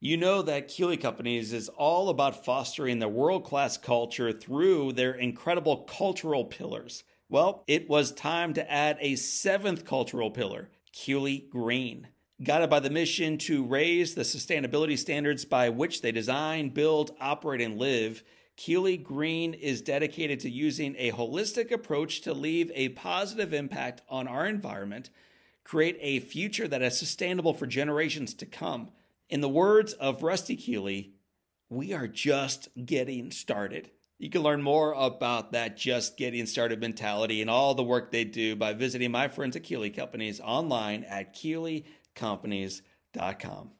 You know that Keeley Companies is all about fostering the world class culture through their incredible cultural pillars. Well, it was time to add a seventh cultural pillar, Keeley Green. Guided by the mission to raise the sustainability standards by which they design, build, operate, and live, Keeley Green is dedicated to using a holistic approach to leave a positive impact on our environment, create a future that is sustainable for generations to come in the words of Rusty Keeley, we are just getting started. You can learn more about that just getting started mentality and all the work they do by visiting my friends at Keeley Companies online at KeeleyCompanies.com.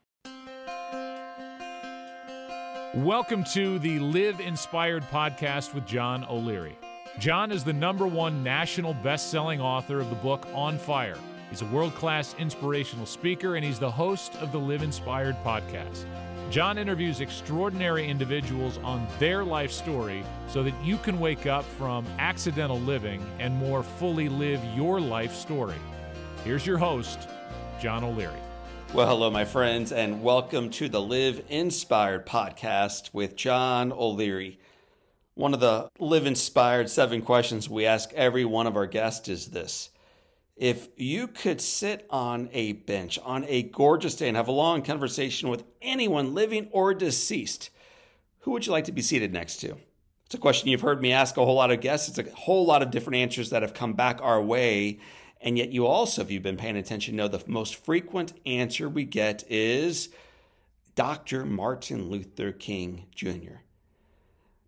Welcome to the Live Inspired podcast with John O'Leary. John is the number one national best selling author of the book On Fire He's a world class inspirational speaker, and he's the host of the Live Inspired podcast. John interviews extraordinary individuals on their life story so that you can wake up from accidental living and more fully live your life story. Here's your host, John O'Leary. Well, hello, my friends, and welcome to the Live Inspired podcast with John O'Leary. One of the Live Inspired seven questions we ask every one of our guests is this if you could sit on a bench on a gorgeous day and have a long conversation with anyone living or deceased, who would you like to be seated next to? It's a question you've heard me ask a whole lot of guests. It's a whole lot of different answers that have come back our way. And yet, you also, if you've been paying attention, know the most frequent answer we get is Dr. Martin Luther King Jr.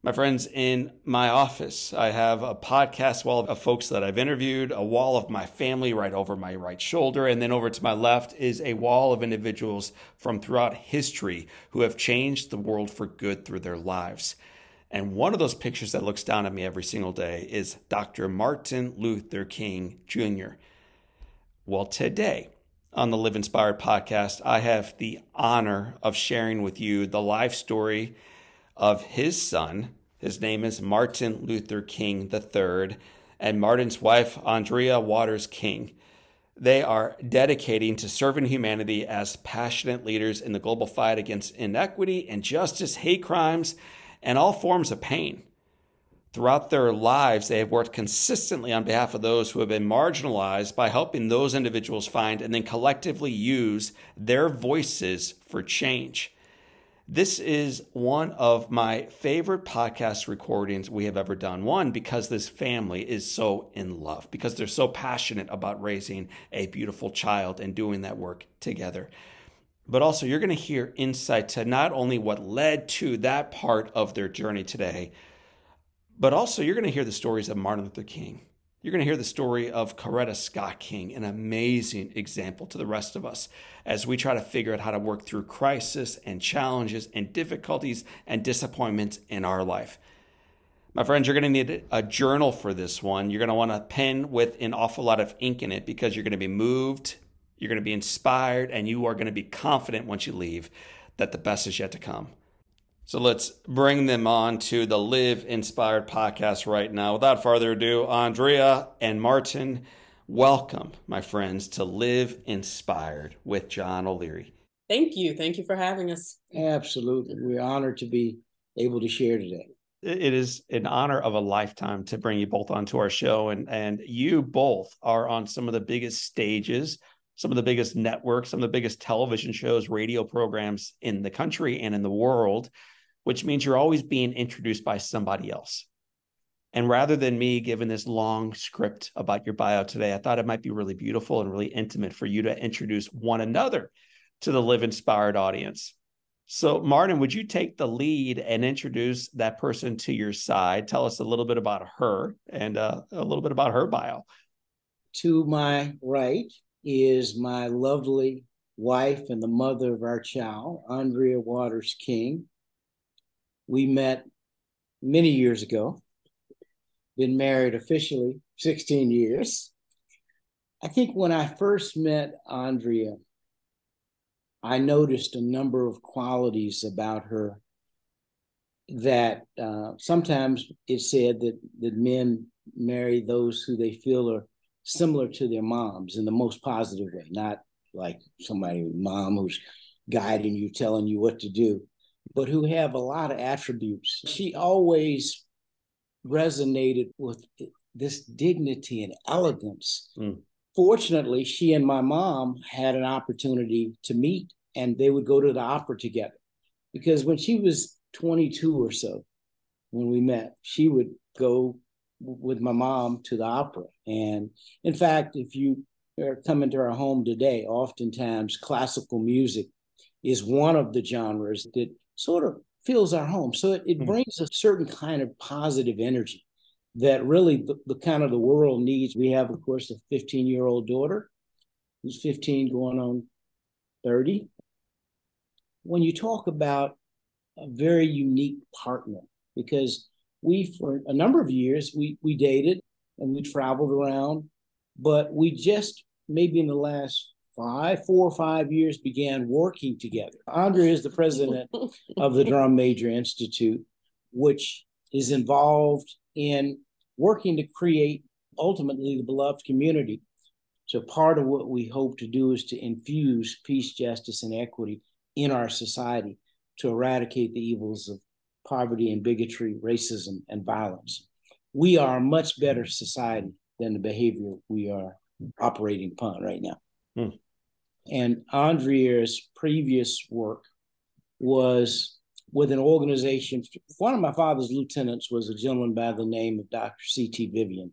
My friends, in my office, I have a podcast wall of folks that I've interviewed, a wall of my family right over my right shoulder, and then over to my left is a wall of individuals from throughout history who have changed the world for good through their lives. And one of those pictures that looks down at me every single day is Dr. Martin Luther King Jr. Well, today on the Live Inspired podcast, I have the honor of sharing with you the life story of his son. His name is Martin Luther King III, and Martin's wife, Arndrea Waters King. They are dedicating to serving humanity as passionate leaders in the global fight against inequity, injustice, hate crimes, and all forms of pain. Throughout their lives, they have worked consistently on behalf of those who have been marginalized by helping those individuals find and then collectively use their voices for change. This is one of my favorite podcast recordings we have ever done. One, because this family is so in love, because they're so passionate about raising a beautiful child and doing that work together. But also, you're going to hear insight to not only what led to that part of their journey today, but also you're going to hear the stories of Martin Luther King you're going to hear the story of Coretta Scott King, an amazing example to the rest of us as we try to figure out how to work through crisis and challenges and difficulties and disappointments in our life. My friends, you're going to need a journal for this one. You're going to want a pen with an awful lot of ink in it because you're going to be moved, you're going to be inspired, and you are going to be confident once you leave that the best is yet to come. So let's bring them on to the Live Inspired podcast right now. Without further ado, Arndrea and Martin, welcome, my friends, to Live Inspired with John O'Leary. Thank you. Thank you for having us. Absolutely. We're honored to be able to share today. It is an honor of a lifetime to bring you both onto our show. And, and you both are on some of the biggest stages, some of the biggest networks, some of the biggest television shows, radio programs in the country and in the world which means you're always being introduced by somebody else. And rather than me giving this long script about your bio today, I thought it might be really beautiful and really intimate for you to introduce one another to the Live Inspired audience. So, Martin, would you take the lead and introduce that person to your side? Tell us a little bit about her and uh, a little bit about her bio. To my right is my lovely wife and the mother of our child, Arndrea Waters King. We met many years ago, been married officially 16 years. I think when I first met Arndrea, I noticed a number of qualities about her that uh, sometimes it's said that, that men marry those who they feel are similar to their moms in the most positive way, not like somebody mom who's guiding you, telling you what to do, but who have a lot of attributes. She always resonated with this dignity and elegance. Mm. Fortunately, she and my mom had an opportunity to meet and they would go to the opera together. Because when she was 22 or so, when we met, she would go with my mom to the opera. And in fact, if you are coming to our home today, oftentimes classical music is one of the genres that sort of fills our home. So it, it mm-hmm. brings a certain kind of positive energy that really the, the, kind of the world needs. We have, of course, a 15 year old daughter who's 15 going on 30. When you talk about a very unique partner, because we, for a number of years, we, we dated and we traveled around, but we just maybe in the last five, four or five years began working together. Andre is the president of the Drum Major Institute, which is involved in working to create ultimately the beloved community. So, part of what we hope to do is to infuse peace, justice, and equity in our society to eradicate the evils of poverty and bigotry, racism, and violence. We are a much better society than the behavior we are operating upon right now. Hmm. And Arndrea's previous work was with an organization. One of my father's lieutenants was a gentleman by the name of Dr. C.T. Vivian.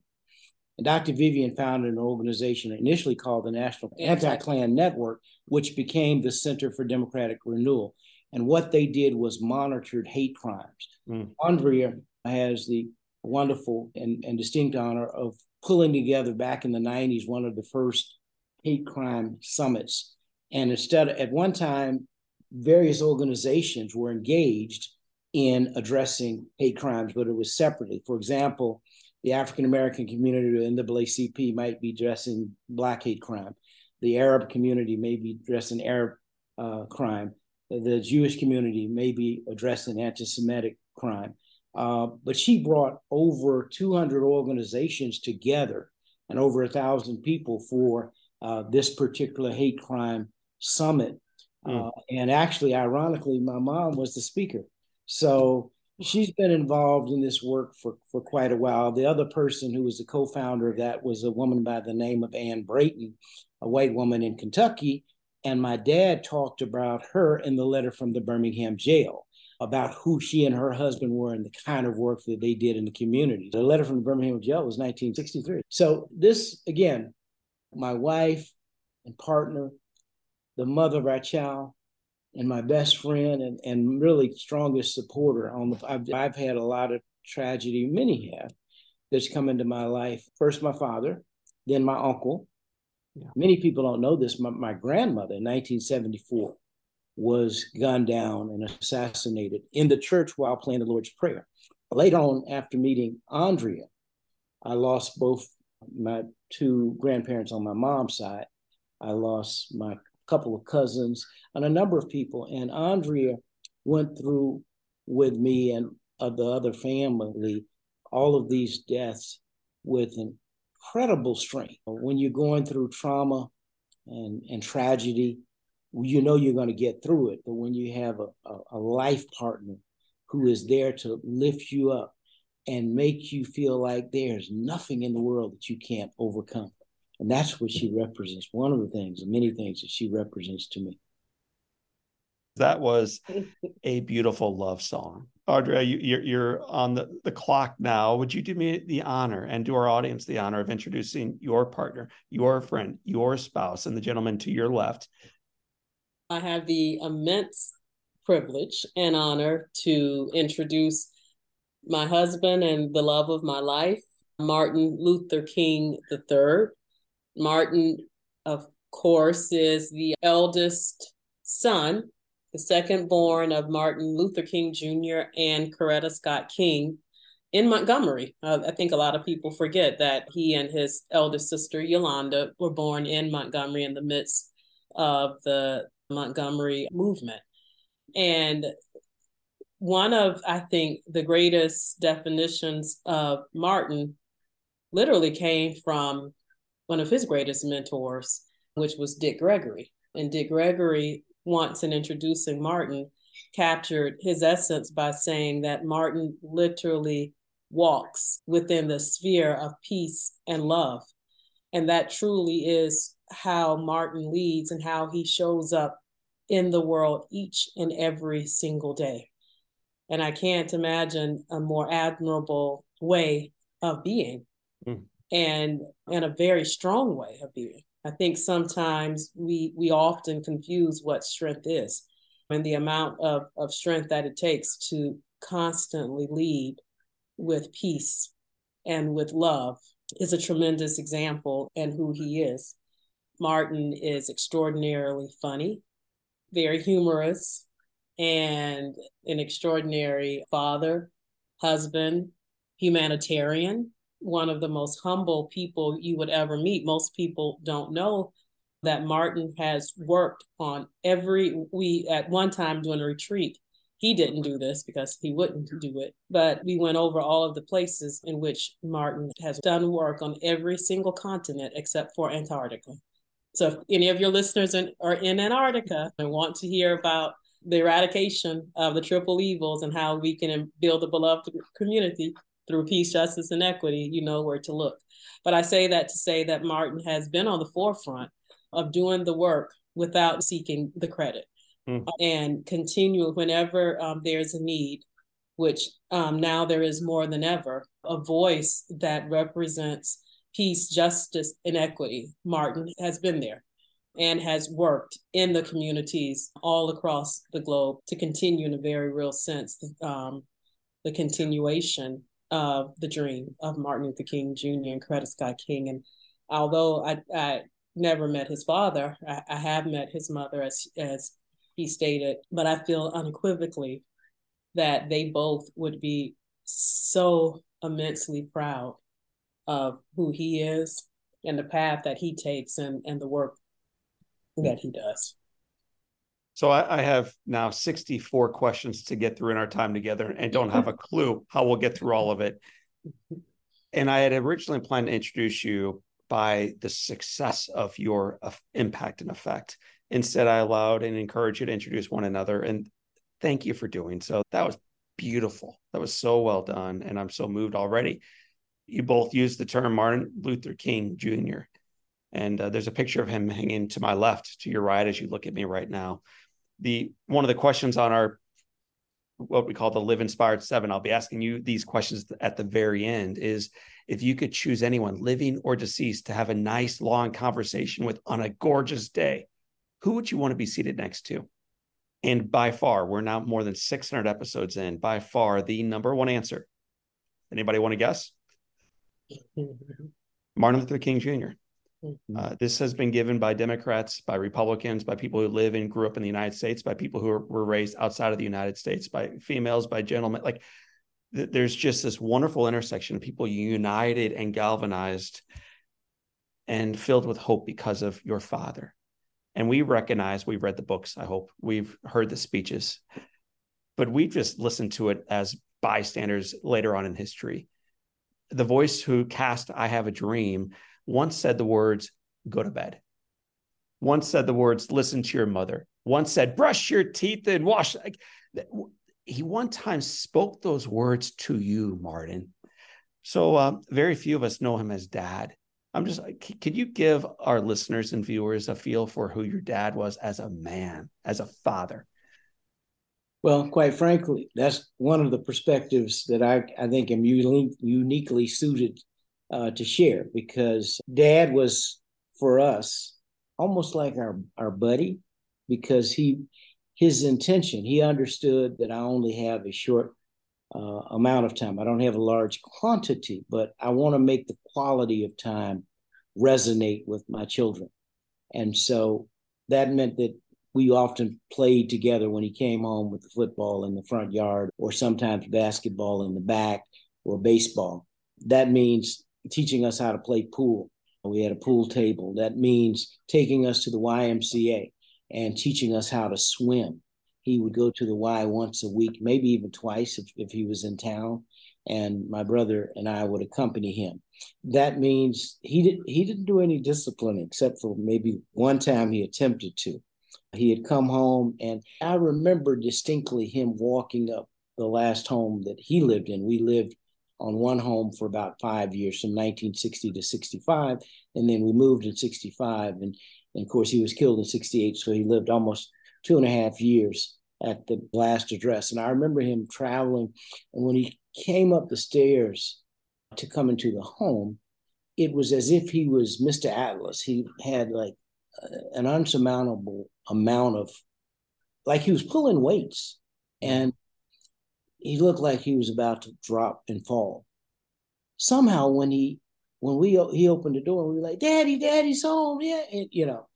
And Dr. Vivian founded an organization initially called the National Anti Klan Network, which became the Center for Democratic Renewal. And what they did was monitored hate crimes. Mm. Arndrea has the wonderful and, and distinct honor of pulling together back in the 90s one of the first hate crime summits. And instead, at one time, various organizations were engaged in addressing hate crimes, but it was separately. For example, the African American community in the NAACP might be addressing Black hate crime. The Arab community may be addressing Arab uh, crime. The Jewish community may be addressing anti Semitic crime. Uh, but she brought over 200 organizations together and over a thousand people for uh, this particular hate crime summit. Mm. Uh, and actually, ironically, my mom was the speaker. So she's been involved in this work for, for quite a while. The other person who was the co founder of that was a woman by the name of Anne Braden, a white woman in Kentucky. And my dad talked about her in the letter from the Birmingham jail about who she and her husband were and the kind of work that they did in the community. The letter from the Birmingham jail was 1963. So, this again, my wife and partner, the mother of our child, and my best friend and, and really strongest supporter on the I've, I've had a lot of tragedy, many have, that's come into my life. First my father, then my uncle. Yeah. Many people don't know this. My, my grandmother in 1974 was gunned down and assassinated in the church while playing the Lord's Prayer. Later on, after meeting Arndrea, I lost both my two grandparents on my mom's side. I lost my couple of cousins and a number of people. And Arndrea went through with me and of the other family all of these deaths with incredible strength. When you're going through trauma and, and tragedy, you know you're going to get through it. But when you have a, a, a life partner who is there to lift you up and make you feel like there's nothing in the world that you can't overcome. And that's what she represents. One of the things, and many things that she represents to me. That was a beautiful love song. Audrey, you, are you're on the, the clock now. Would you do me the honor and do our audience the honor of introducing your partner, your friend, your spouse, and the gentleman to your left? I have the immense privilege and honor to introduce my husband and the love of my life, Martin Luther King III. Martin, of course, is the eldest son, the second born of Martin Luther King Jr. and Coretta Scott King in Montgomery. Uh, I think a lot of people forget that he and his eldest sister, Yolanda, were born in Montgomery in the midst of the Montgomery movement. And one of, I think, the greatest definitions of Martin literally came from one of his greatest mentors, which was Dick Gregory. And Dick Gregory once in introducing Martin captured his essence by saying that Martin literally walks within the sphere of peace and love. And that truly is how Martin leads and how he shows up in the world each and every single day. And I can't imagine a more admirable way of being mm. and and a very strong way of being. I think sometimes we we often confuse what strength is and the amount of, of strength that it takes to constantly lead with peace and with love is a tremendous example and who he is. Martin is extraordinarily funny, very humorous, and an extraordinary father, husband, humanitarian, one of the most humble people you would ever meet. Most people don't know that Martin has worked on every we at one time doing a retreat he didn't do this because he wouldn't do it. But we went over all of the places in which Martin has done work on every single continent except for Antarctica. So if any of your listeners in, are in Antarctica and want to hear about the eradication of the triple evils and how we can build a beloved community through peace, justice, and equity, you know where to look. But I say that to say that Martin has been on the forefront of doing the work without seeking the credit mm. and continue whenever um, there's a need, which um, now there is more than ever, a voice that represents peace, justice, and equity. Martin has been there and has worked in the communities all across the globe to continue in a very real sense um, the continuation of the dream of Martin Luther King Jr. and Coretta Scott King. And although I, I never met his father, I, I have met his mother as as he stated, but I feel unequivocally that they both would be so immensely proud of who he is and the path that he takes and, and the work that he does. So I, I, have now 64 questions to get through in our time together and don't have a clue how we'll get through all of it. And I had originally planned to introduce you by the success of your uh, impact and effect. Instead, I allowed and encouraged you to introduce one another. And thank you for doing so. That was beautiful. That was so well done. And I'm so moved already. You both used the term Martin Luther King Jr. And uh, there's a picture of him hanging to my left, to your right, as you look at me right now. The one of the questions on our what we call the Live Inspired Seven, I'll be asking you these questions at the very end. Is if you could choose anyone, living or deceased, to have a nice long conversation with on a gorgeous day, who would you want to be seated next to? And by far, we're now more than 600 episodes in, by far the number one answer. Anybody want to guess? Martin Luther King Jr. Mm-hmm. Uh, this has been given by Democrats, by Republicans, by people who live and grew up in the United States, by people who were raised outside of the United States, by females, by gentlemen. Like th- there's just this wonderful intersection of people united and galvanized and filled with hope because of your father. And we recognize we've read the books, I hope. We've heard the speeches, but we've just listened to it as bystanders later on in history. The voice who cast I Have a Dream once said the words, go to bed. Once said the words, listen to your mother. Once said, brush your teeth and wash. He one time spoke those words to you, Martin. So uh, very few of us know him as dad. I'm just could you give our listeners and viewers a feel for who your dad was as a man, as a father? Well, quite frankly, that's one of the perspectives that I, I think am unique, uniquely suited uh, to share because dad was for us almost like our, our buddy because he his intention he understood that I only have a short uh, amount of time. I don't have a large quantity, but I want to make the quality of time resonate with my children. And so that meant that we often played together when he came home with the football in the front yard, or sometimes basketball in the back, or baseball. That means teaching us how to play pool. We had a pool table. That means taking us to the YMCA and teaching us how to swim he would go to the Y once a week, maybe even twice if, if he was in town. And my brother and I would accompany him. That means he didn't he didn't do any discipline except for maybe one time he attempted to. He had come home, and I remember distinctly him walking up the last home that he lived in. We lived on one home for about five years, from 1960 to 65, and then we moved in 65. And, and of course, he was killed in 68, so he lived almost two and a half years at the last address. And I remember him traveling, and when he came up the stairs to come into the home, it was as if he was Mr. Atlas. He had like an unsurmountable amount of, like he was pulling weights, and he looked like he was about to drop and fall. Somehow, when he when we he opened the door, we were like, "Daddy, Daddy's home!" Yeah, and, you know,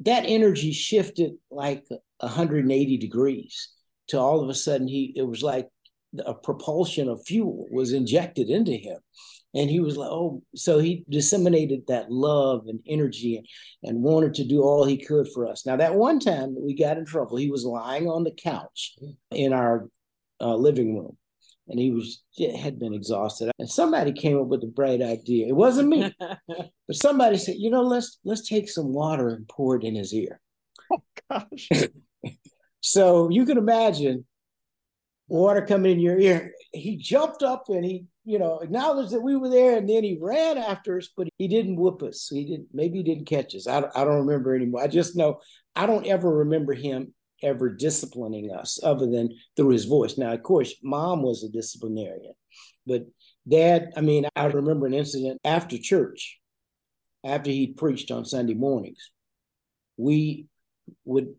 that energy shifted like 180 degrees to all of a sudden he it was like a propulsion of fuel was injected into him and he was like oh so he disseminated that love and energy and, and wanted to do all he could for us now that one time that we got in trouble he was lying on the couch mm. in our uh, living room. And he was had been exhausted. And somebody came up with a bright idea. It wasn't me but somebody said you know let's let's take some water and pour it in his ear. Oh gosh. So you can imagine water coming in your ear. He jumped up and he you know acknowledged that we were there and then he ran after us but he didn't whoop us. He didn't maybe he didn't catch us. I I don't remember anymore. I just know i don't ever remember him ever disciplining us other than through his voice. Now, of course, mom was a disciplinarian, but dad, I mean, I remember an incident after church, after he preached on Sunday mornings, we would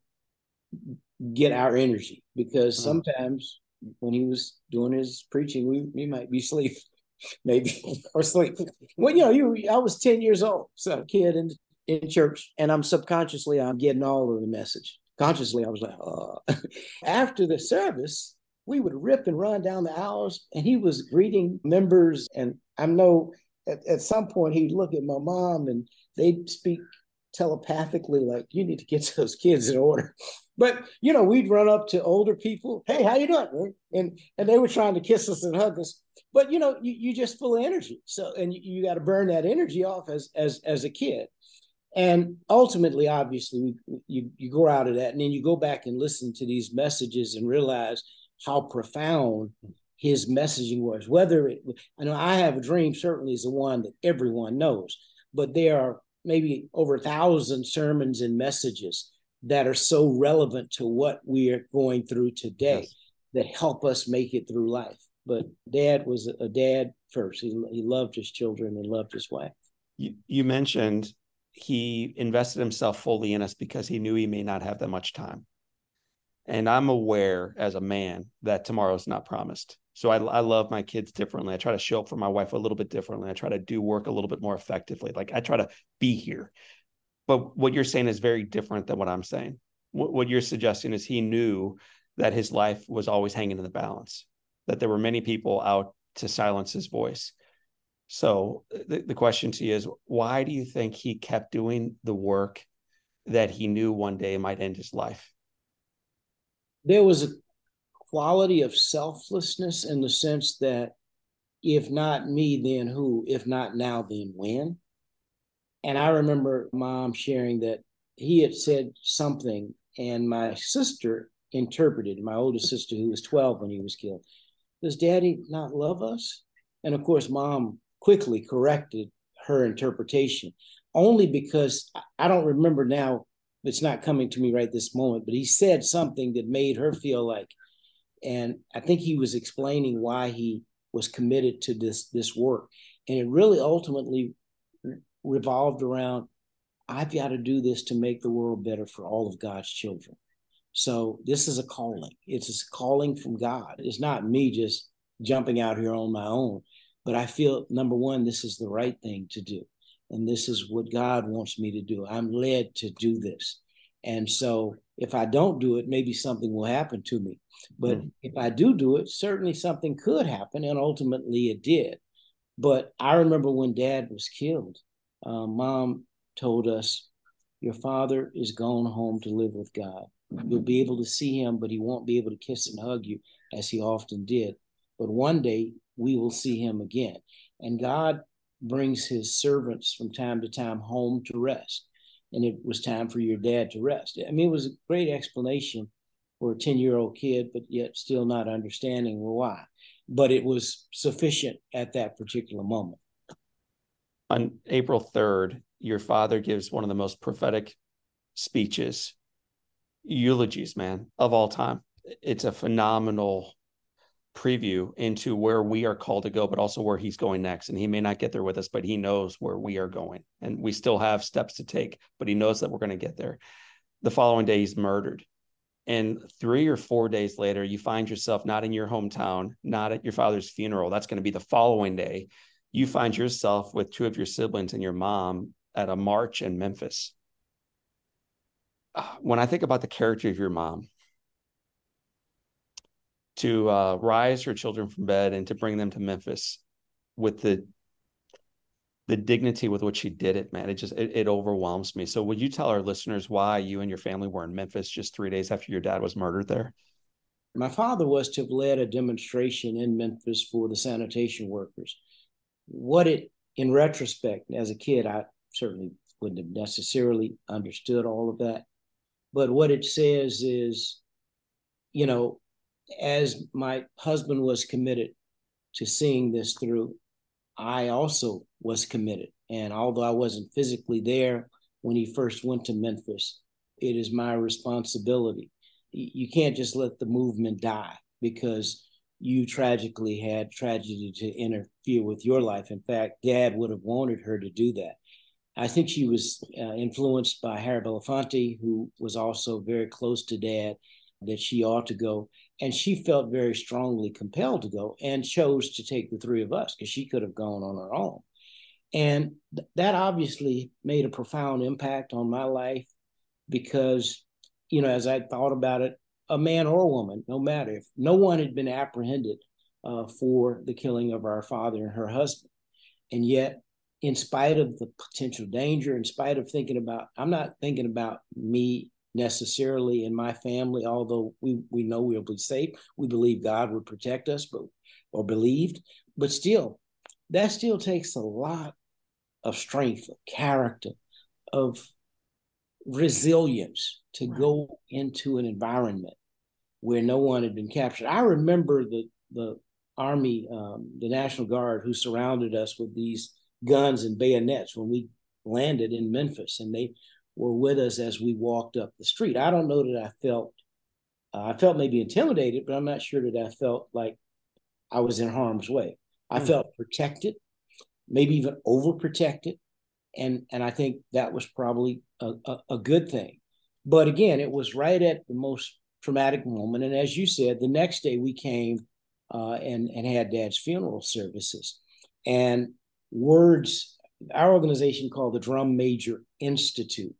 get our energy because uh-huh. sometimes when he was doing his preaching, we, we might be asleep, maybe, or sleep. Well, you know, you I was 10 years old, so kid in, in church, and I'm subconsciously I'm getting all of the message consciously, I was like, uh. after the service, we would rip and run down the aisles, and he was greeting members. And I know at, at some point he'd look at my mom and they'd speak telepathically, like, you need to get those kids in order. But you know, we'd run up to older people, hey, how you doing? And and they were trying to kiss us and hug us. But you know, you, you just full of energy. So and you, you got to burn that energy off as as as a kid. And ultimately, obviously, you, you go out of that and then you go back and listen to these messages and realize how profound his messaging was. Whether it, I know I have a dream certainly is the one that everyone knows, but there are maybe over a thousand sermons and messages that are so relevant to what we are going through today yes. that help us make it through life. But dad was a dad first. He, he loved his children and loved his wife. You, you mentioned he invested himself fully in us because he knew he may not have that much time. And I'm aware as a man that tomorrow's not promised. So I, I love my kids differently. I try to show up for my wife a little bit differently. I try to do work a little bit more effectively. Like I try to be here. But what you're saying is very different than what I'm saying. What, what you're suggesting is he knew that his life was always hanging in the balance, that there were many people out to silence his voice so uh, the, the question to you is why do you think he kept doing the work that he knew one day might end his life? There was a quality of selflessness in the sense that if not me, then who? If not now, then when? And I remember mom sharing that he had said something, and my sister interpreted, my oldest sister, who was 12 when he was killed, does daddy not love us? And of course, mom quickly corrected her interpretation, only because I don't remember now. It's not coming to me right this moment, but he said something that made her feel like, and I think he was explaining why he was committed to this this work, and it really ultimately revolved around I've got to do this to make the world better for all of God's children. So this is a calling. It's a calling from God. It's not me just jumping out here on my own. But I feel, number one, this is the right thing to do. And this is what God wants me to do. I'm led to do this. And so if I don't do it, maybe something will happen to me. But mm. if I do do it, certainly something could happen. And ultimately it did. But I remember when dad was killed, uh, mom told us, Your father is gone home to live with God. You'll be able to see him, but he won't be able to kiss and hug you as he often did. But one day we will see him again. And God brings his servants from time to time home to rest. and it was time for your dad to rest. I mean, it was a great explanation for a 10 year old kid, but yet still not understanding why. But it was sufficient at that particular moment. On April 3rd, your father gives one of the most prophetic speeches, eulogies, man, of all time. It's a phenomenal preview into where we are called to go, but also where he's going next. And he may not get there with us, but he knows where we are going. And we still have steps to take, but he knows that we're going to get there. The following day, he's murdered. And three or four days later, you find yourself not in your hometown, not at your father's funeral. That's going to be the following day. You find yourself with two of your siblings and your mom at a march in Memphis. Ah, when I think about the character of your mom, to uh, rise her children from bed and to bring them to Memphis with the the dignity with which she did it, man, it just it, it, overwhelms me. So, would you tell our listeners why you and your family were in Memphis just three days after your dad was murdered there? My father was to have led a demonstration in Memphis for the sanitation workers. What it, in retrospect, as a kid, I certainly wouldn't have necessarily understood all of that. But what it says is, you know, as my husband was committed to seeing this through, I also was committed. And although I wasn't physically there when he first went to Memphis, it is my responsibility. You can't just let the movement die because you tragically had tragedy to interfere with your life. In fact, dad would have wanted her to do that. I think she was uh, influenced by Harry Belafonte, who was also very close to dad, that she ought to go. And she felt very strongly compelled to go and chose to take the three of us because she could have gone on her own. And th- that obviously made a profound impact on my life because, you know, as I thought about it, a man or a woman, no matter if no one had been apprehended uh, for the killing of our father and her husband. And yet, in spite of the potential danger, in spite of thinking about, I'm not thinking about me necessarily in my family, although we, we know we'll be safe. We believe God would protect us, but or believed, but still, that still takes a lot of strength, of character, of resilience to right. go into an environment where no one had been captured. I remember the the army, um, the National Guard, who surrounded us with these guns and bayonets when we landed in Memphis, and they were with us as we walked up the street. I don't know that I felt, uh, I felt maybe intimidated, but I'm not sure that I felt like I was in harm's way. I mm. felt protected, maybe even overprotected, and and I think that was probably a, a, a good thing. But again, it was right at the most traumatic moment, and as you said, the next day we came uh, and and had Dad's funeral services, and words. Our organization called the Drum Major Institute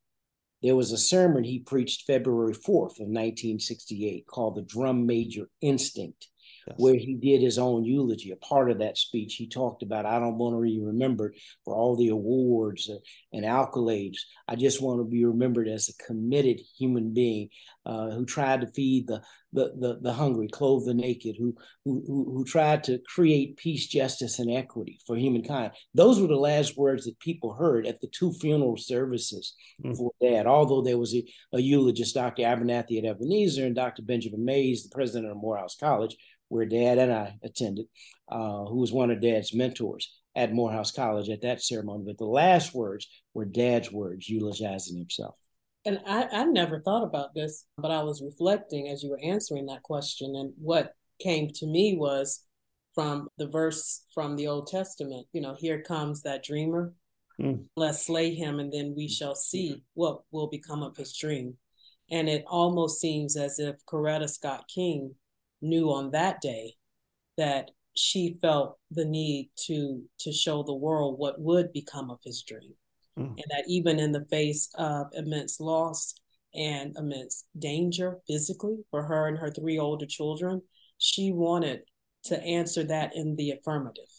there was a sermon he preached February 4th of 1968 called The Drum Major Instinct yes. where he did his own eulogy. A part of that speech, he talked about, I don't want to be remembered for all the awards and accolades. I just want to be remembered as a committed human being uh, who tried to feed the, the, the, the hungry, clothe the naked, who, who, who tried to create peace, justice, and equity for humankind. Those were the last words that people heard at the two funeral services mm. for Dad. Although there was a, a eulogist, Dr. Abernathy at Ebenezer, and Dr. Benjamin Mays, the president of Morehouse College, where Dad and I attended, uh, who was one of Dad's mentors at Morehouse College at that ceremony. But the last words were Dad's words, eulogizing himself. And I, I never thought about this, but I was reflecting as you were answering that question. And what came to me was from the verse from the Old Testament, you know, here comes that dreamer. Mm. Let's slay him, and then we shall see what will become of his dream. And it almost seems as if Coretta Scott King knew on that day that she felt the need to to show the world what would become of his dream mm. and that even in the face of immense loss and immense danger physically for her and her three older children she wanted to answer that in the affirmative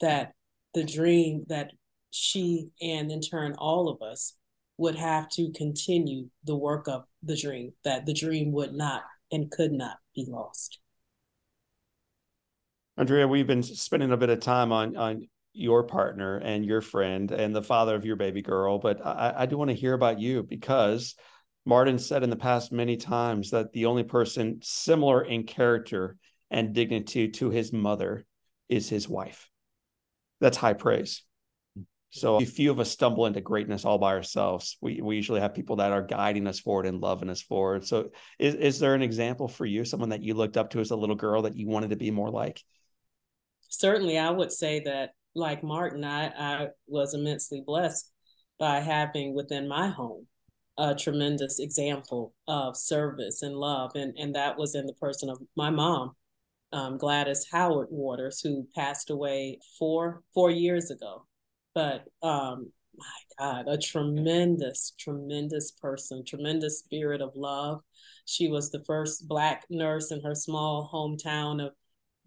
that the dream that she and in turn all of us would have to continue the work of the dream that the dream would not and could not be lost Arndrea, we've been spending a bit of time on on your partner and your friend and the father of your baby girl, but I, I do want to hear about you because Martin said in the past many times that the only person similar in character and dignity to his mother is his wife. That's high praise. So a few of us stumble into greatness all by ourselves. We we usually have people that are guiding us forward and loving us forward. So is is there an example for you, someone that you looked up to as a little girl that you wanted to be more like? Certainly, I would say that like Martin, I, I was immensely blessed by having within my home a tremendous example of service and love. And, and that was in the person of my mom, um, Gladys Howard Waters, who passed away four, four years ago. But um, my God, a tremendous, tremendous person, tremendous spirit of love. She was the first Black nurse in her small hometown of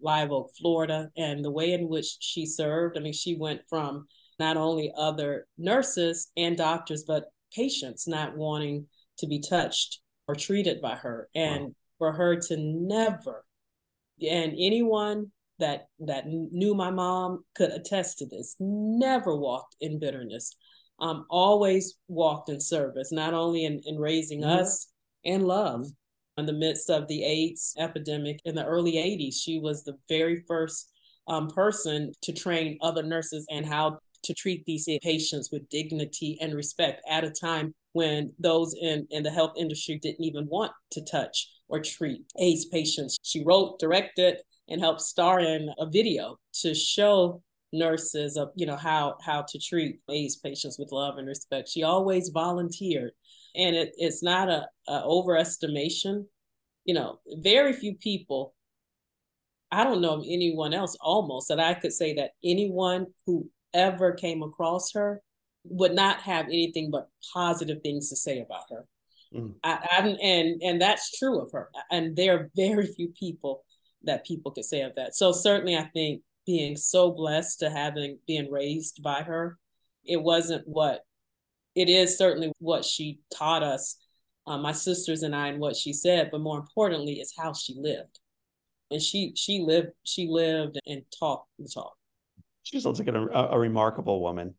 Live Oak, Florida. And the way in which she served, I mean, she went from not only other nurses and doctors, but patients not wanting to be touched or treated by her. And wow. for her to never, and anyone that that knew my mom could attest to this, never walked in bitterness. Um, always walked in service, not only in, in raising mm-hmm. us and love, in the midst of the AIDS epidemic in the early 80s. She was the very first um, person to train other nurses and how to treat these patients with dignity and respect at a time when those in, in the health industry didn't even want to touch or treat AIDS patients. She wrote, directed, and helped star in a video to show nurses of you know how how to treat AIDS patients with love and respect. She always volunteered and it, it's not a, a overestimation. You know very few people i don't know of anyone else almost that i could say that anyone who ever came across her would not have anything but positive things to say about her. Mm. I, I, and and that's true of her. And there are very few people that people could say of that. So certainly i think being so blessed to having been raised by her it wasn't what it is certainly what she taught us, uh, my sisters and I, and what she said, but more importantly, is how she lived. And she she lived she lived and talked the talk. She sounds like a, a remarkable woman.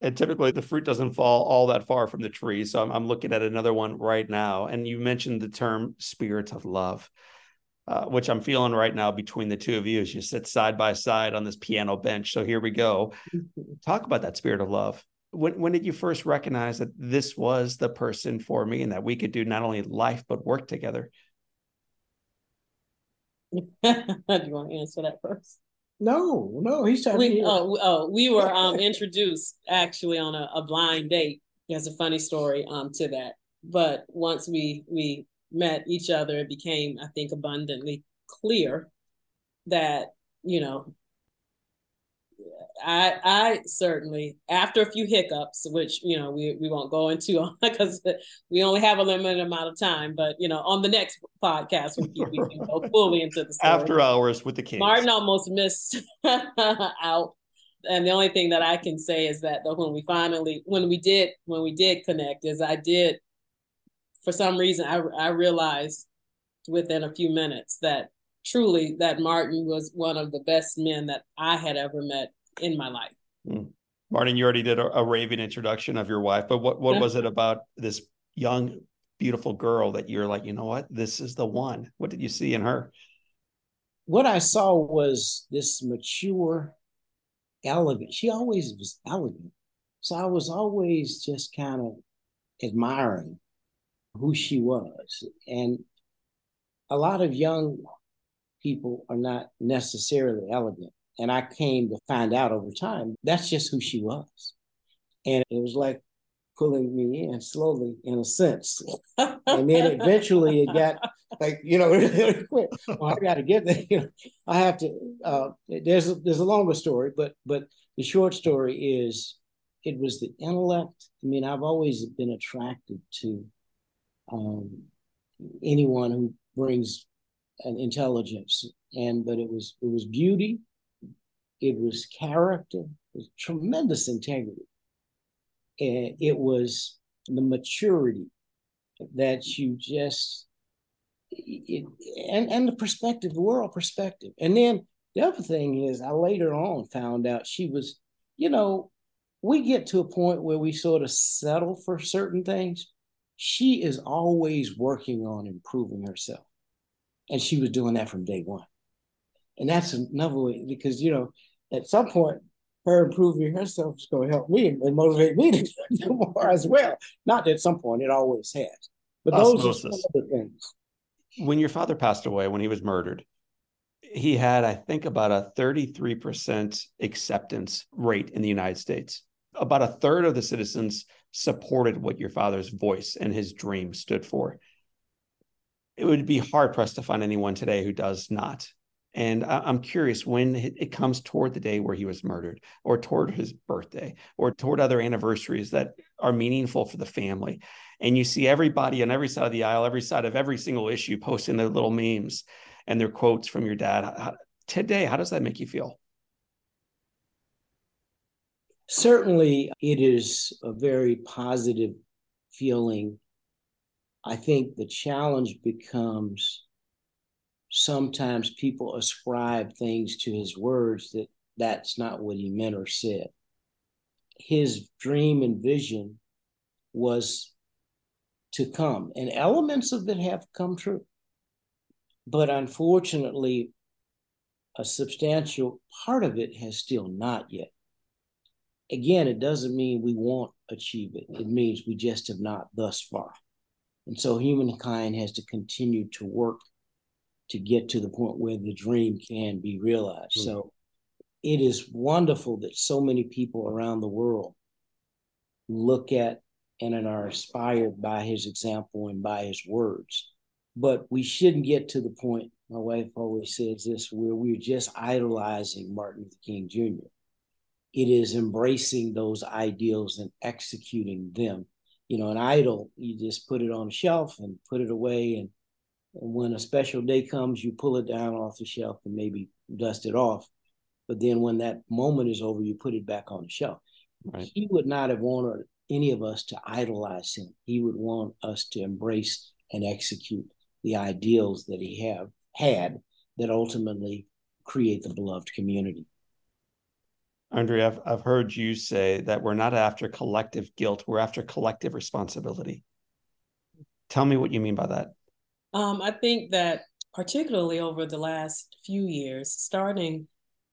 And typically, the fruit doesn't fall all that far from the tree. So I'm, I'm looking at another one right now. And you mentioned the term spirit of love. Uh, which I'm feeling right now between the two of you as you sit side by side on this piano bench. So here we go. Talk about that spirit of love when when did you first recognize that this was the person for me and that we could do not only life but work together? do you want to answer that first? No, no, he's talking. We, oh, oh, we were um, introduced actually on a, a blind date. There's a funny story um to that. But once we we met each other, it became, I think, abundantly clear that you know I I certainly after a few hiccups, which you know we we won't go into because we only have a limited amount of time. But you know, on the next podcast, we, we can go fully into the story. After hours with the Kings. Martin almost missed out, and the only thing that I can say is that when we finally when we did when we did connect is I did for some reason I I realized within a few minutes that truly that Martin was one of the best men that I had ever met in my life. Mm. Martin, you already did a, a, raving introduction of your wife, but what, what was it about this young, beautiful girl that you're like, you know what, this is the one? What did you see in her? What I saw was this mature, elegant. She always was elegant. So I was always just kind of admiring who she was. And a lot of young people are not necessarily elegant. And I came to find out over time that's just who she was. And it was like pulling me in slowly, in a sense. and then eventually it got like, you know, really quick. Well, I got to get there. You know, I have to. Uh, there's a, there's a longer story, but but the short story is it was the intellect. I mean, I've always been attracted to um, anyone who brings an intelligence, and but it was it was beauty, it was character, it was tremendous integrity. And it was the maturity that you just, it, and, and the perspective, the world perspective. And then The other thing is, I later on found out she was, you know, we get to a point where we sort of settle for certain things. She is always working on improving herself. And she was doing that from day one. And that's another way because, you know, at some point, her improving herself is going to help me and motivate me to do more as well. Not at some point, it always has. But Osmosis. those are some of the things. When your father passed away, when he was murdered, he had, I think, about a 33% acceptance rate in the United States. About a third of the citizens supported what your father's voice and his dream stood for. It would be hard pressed to find anyone today who does not. And I'm curious when it comes toward the day where he was murdered, or toward his birthday, or toward other anniversaries that are meaningful for the family. And you see everybody on every side of the aisle, every side of every single issue posting their little memes and their quotes from your dad. Today, how does that make you feel? Certainly, it is a very positive feeling. I think the challenge becomes sometimes people ascribe things to his words that that's not what he meant or said. His dream and vision was to come, and elements of it have come true. But unfortunately, a substantial part of it has still not yet. Again, it doesn't mean we won't achieve it. It means we just have not thus far. And so humankind has to continue to work to get to the point where the dream can be realized. Mm-hmm. So it is wonderful that so many people around the world look at and are inspired by his example and by his words. But we shouldn't get to the point, my wife always says this, where we're just idolizing Martin Luther King Jr. It is embracing those ideals and executing them. You know, an idol, you just put it on a shelf and put it away and and when a special day comes, you pull it down off the shelf and maybe dust it off. But then when that moment is over, you put it back on the shelf. Right. He would not have wanted any of us to idolize him. He would want us to embrace and execute the ideals that he have had that ultimately create the beloved community. Arndrea, I've, I've heard you say that we're not after collective guilt, we're after collective responsibility. Tell me what you mean by that. Um, I think that particularly over the last few years, starting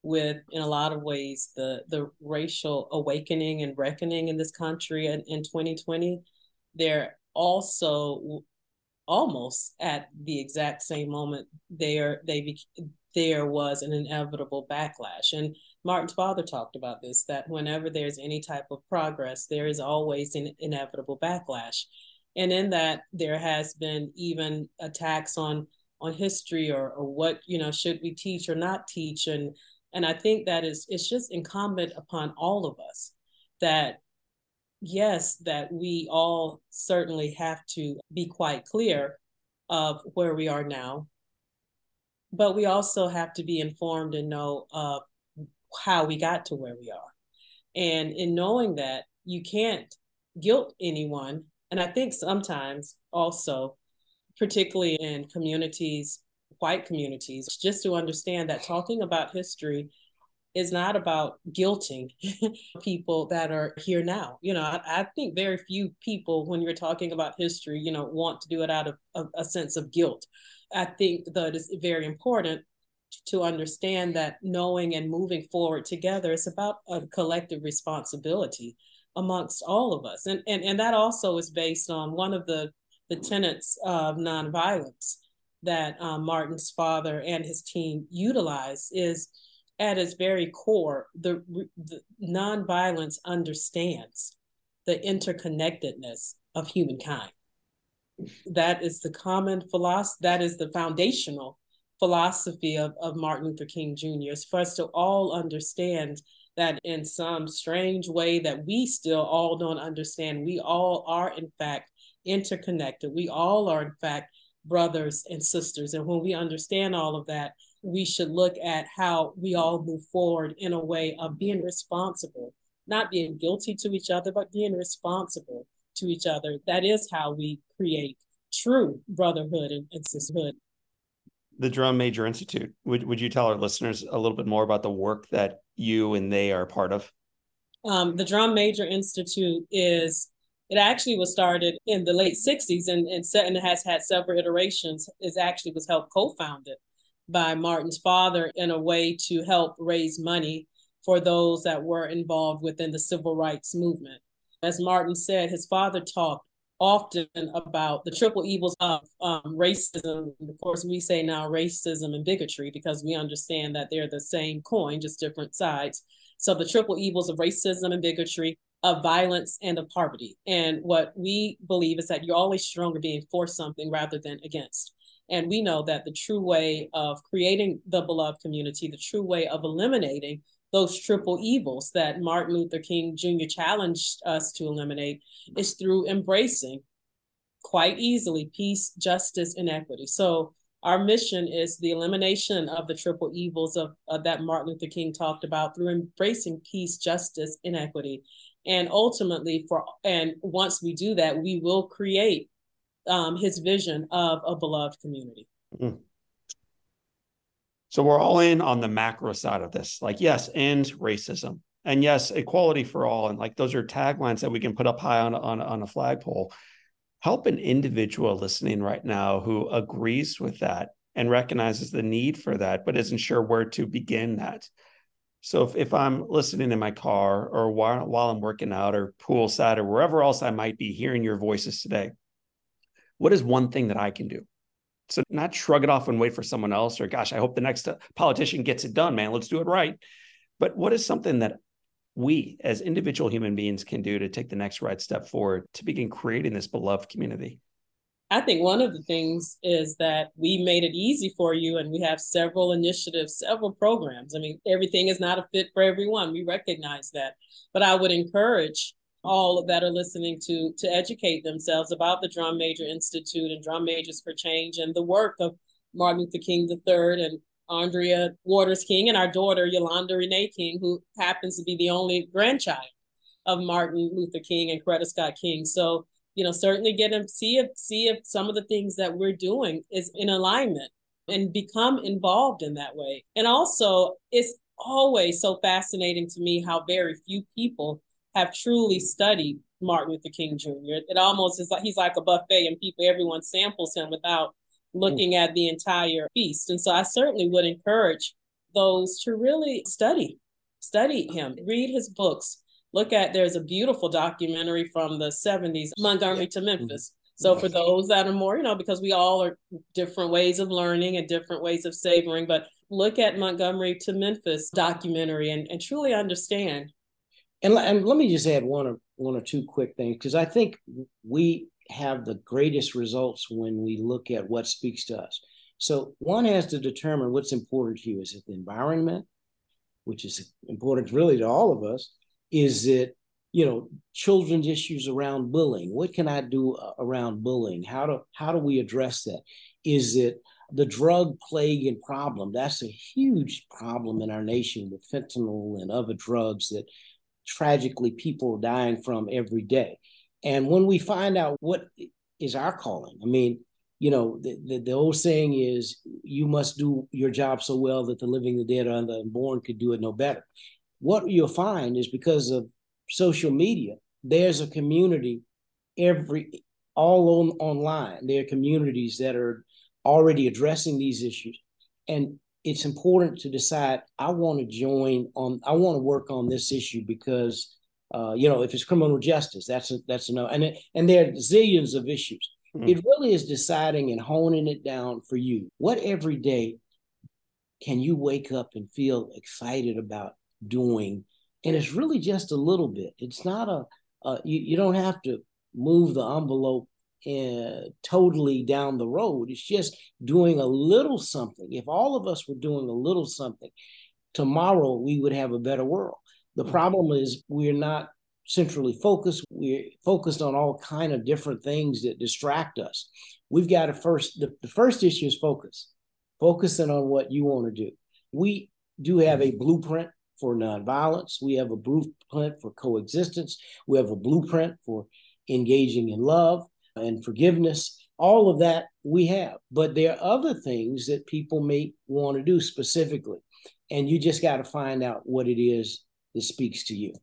with in a lot of ways the the racial awakening and reckoning in this country in, in 2020, they're also almost at the exact same moment there they there was an inevitable backlash. And martin's father talked about this that whenever there's any type of progress there is always an inevitable backlash and in that there has been even attacks on on history or, or what you know should we teach or not teach? And and i think that is it's just incumbent upon all of us that yes that we all certainly have to be quite clear of where we are now. But we also have to be informed and know of how we got to where we are. And in knowing that you can't guilt anyone and I think sometimes also, particularly in communities, white communities, just to understand that talking about history is not about guilting people that are here now. You know, I, I, think very few people, when you're talking about history, you know, want to do it out of, of a sense of guilt. I think that it's very important to understand that knowing and moving forward together is about a collective responsibility amongst all of us. And, and, and that also is based on one of the, the tenets of nonviolence that um, Martin's father and his team utilize is at its very core, the, the nonviolence understands the interconnectedness of humankind. That is the common philosophy, that is the foundational philosophy of, of Martin Luther King Jr. is for us to all understand that in some strange way that we still all don't understand, we all are in fact interconnected. We all are in fact brothers and sisters. And when we understand all of that, we should look at how we all move forward in a way of being responsible, not being guilty to each other, but being responsible to each other. That is how we create true brotherhood and, sisterhood. The Drum Major Institute. Would would you tell our listeners a little bit more about the work that you and they are part of? Um, the Drum Major Institute is it actually was started in the late 60s and, and, and has had several iterations. It actually was helped co-founded by Martin's father in a way to help raise money for those that were involved within the civil rights movement. As Martin said, his father talked often about the triple evils of um, racism. Of course, we say now racism and bigotry because we understand that they're the same coin, just different sides. So the triple evils of racism and bigotry, of violence and of poverty. And what we believe is that you're always stronger being for something rather than against. And we know that the true way of creating the beloved community, the true way of eliminating those triple evils that Martin Luther King Jr. challenged us to eliminate is through embracing quite easily peace, justice, and equity. So our mission is the elimination of the triple evils of, of that Martin Luther King talked about through embracing peace, justice, and equity. And ultimately, for and once we do that, we will create um, his vision of a beloved community. Mm. So we're all in on the macro side of this. Like, yes, end racism. And yes, equality for all. And like those are taglines that we can put up high on, on, on a flagpole help an individual listening right now who agrees with that and recognizes the need for that, but isn't sure where to begin that. So if, if I'm listening in my car or while, while I'm working out or poolside or wherever else I might be hearing your voices today, what is one thing that I can do? So not shrug it off and wait for someone else or gosh, I hope the next uh, politician gets it done, man. Let's do it right. But what is something that we as individual human beings can do to take the next right step forward to begin creating this beloved community? I think one of the things is that we made it easy for you and we have several initiatives, several programs. I mean, everything is not a fit for everyone. We recognize that. But I would encourage all of that are listening to to educate themselves about the Drum Major Institute and Drum Majors for Change and the work of Martin Luther King III and Arndrea Waters King and our daughter Yolanda Renee King, who happens to be the only grandchild of Martin Luther King and Coretta Scott King. So, you know, certainly get them see if see if some of the things that we're doing is in alignment and become involved in that way. And also, it's always so fascinating to me how very few people have truly studied Martin Luther King Jr. It almost is like he's like a buffet and people everyone samples him without hmm. looking at the entire feast. And so I certainly would encourage those to really study, study him, read his books. Look at there's a beautiful documentary from the 70s, Montgomery to Memphis. Hmm. So for those that are more, you know, because we all are different ways of learning and different ways of savoring, but look at Montgomery to Memphis documentary and, and truly understand. And, and let me just add one or one or two quick things because I think we have the greatest results when we look at what speaks to us. So one has to determine what's important to you. Is it the environment, which is important really to all of us? Is it you know children's issues around bullying? What can I do uh, around bullying? How do how do we address that? Is it the drug plague and problem? That's a huge problem in our nation with fentanyl and other drugs that tragically people dying from every day. And when we find out what is our calling, I mean, you know, the, the, the, old saying is you must do your job so well that the living, the dead, and the unborn could do it no better. What you'll find is because of social media, there's a community every all on online. There are communities that are already addressing these issues. And it's important to decide I want to join on I want to work on this issue because uh, you know, if it's criminal justice, that's a, that's a no. And it, and there are zillions of issues. Mm-hmm. It really is deciding and honing it down for you. What every day can you wake up and feel excited about doing? And it's really just a little bit. It's not a, uh, you, you don't have to move the envelope uh, totally down the road. It's just doing a little something. If all of us were doing a little something, tomorrow we would have a better world. The mm-hmm. problem is we're not centrally focused. We're focused on all kind of different things that distract us. We've got to first the, the first issue is focus. Focusing on what you want to do. We do have a blueprint for nonviolence. We have a blueprint for coexistence. We have a blueprint for engaging in love and forgiveness. all of that we have. But there are other things that people may want to do specifically. And you just got to find out what it is that speaks to you.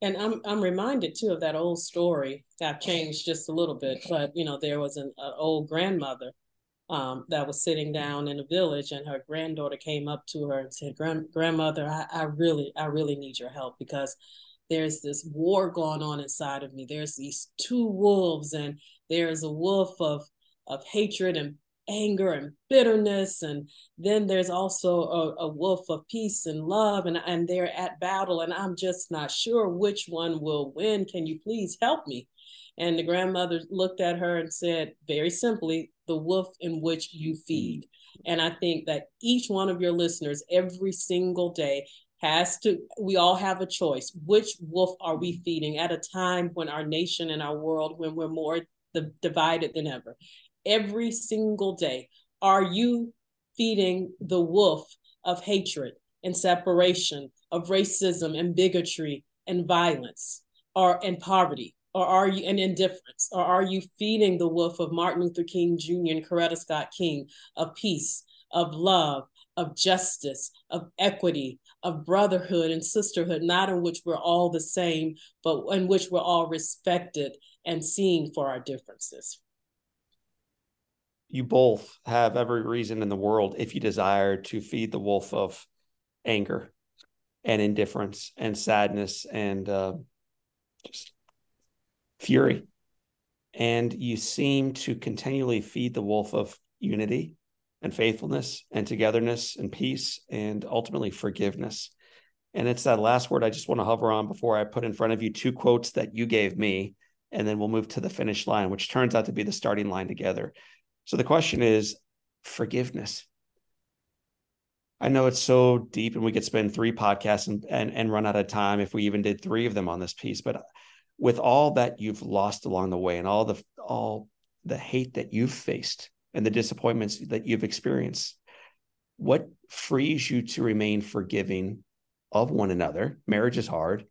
And I'm I'm reminded too of that old story. I've changed just a little bit, but you know, there was an, an old grandmother um, that was sitting down in a village, and her granddaughter came up to her and said, Grand, "Grandmother, I, I really, I really need your help because there's this war going on inside of me. There's these two wolves, and there's a wolf of of hatred and anger and bitterness and then there's also a, a, wolf of peace and love and, and they're at battle and i'm just not sure which one will win. Can you please help me? And the grandmother looked at her and said very simply the wolf in which you feed. And i think that each one of your listeners every single day has to we all have a choice which wolf are we feeding at a time when our nation and our world when we're more divided than ever every single day? Are you feeding the wolf of hatred and separation, of racism and bigotry and violence, or and poverty? Or are you and indifference? Or are you feeding the wolf of Martin Luther King Jr. and Coretta Scott King of peace, of love, of justice, of equity, of brotherhood and sisterhood, not in which we're all the same, but in which we're all respected and seen for our differences you both have every reason in the world, if you desire, to feed the wolf of anger and indifference and sadness and uh, just fury. And you seem to continually feed the wolf of unity and faithfulness and togetherness and peace and ultimately forgiveness. And it's that last word I just want to hover on before I put in front of you two quotes that you gave me. And then we'll move to the finish line, which turns out to be the starting line together. So the question is forgiveness. I know it's so deep and we could spend three podcasts and, and, and run out of time if we even did three of them on this piece. But with all that you've lost along the way and all the all the hate that you've faced and the disappointments that you've experienced, what frees you to remain forgiving of one another? Marriage is hard,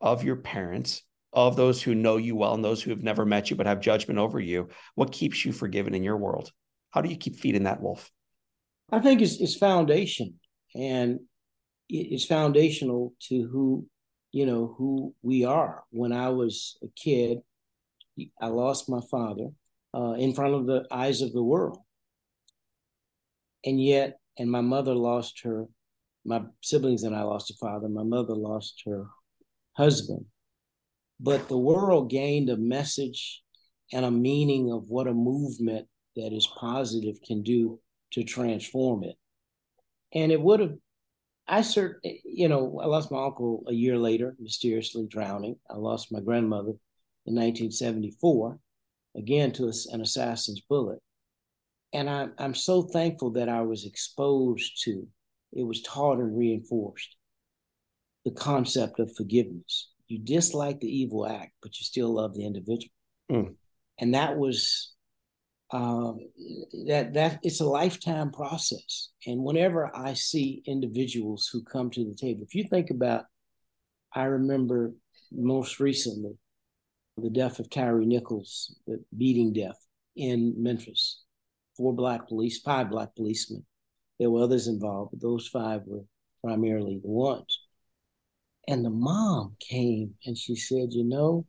of your parents, of those who know you well and those who have never met you but have judgment over you what keeps you forgiven in your world? How do you keep feeding that wolf? I think it's, it's foundation and it's foundational to who you know who we are. When i was a kid i lost my father uh, in front of the eyes of the world and yet and my mother lost her my siblings and i lost a father my mother lost her husband but the world gained a message and a meaning of what a movement that is positive can do to transform it. And it would have, I certainly, you know, I lost my uncle a year later, mysteriously drowning. I lost my grandmother in 1974, again to an assassin's bullet. And I, I'm so thankful that I was exposed to, it was taught and reinforced the concept of forgiveness you dislike the evil act, but you still love the individual. Mm. And that was um, that that it's a lifetime process. And whenever I see individuals who come to the table, if you think about, I remember most recently the death of Tyre Nichols, the beating death in Memphis. Four black police, five black policemen. There were others involved, but those five were primarily the ones. And the mom came and she said, You know,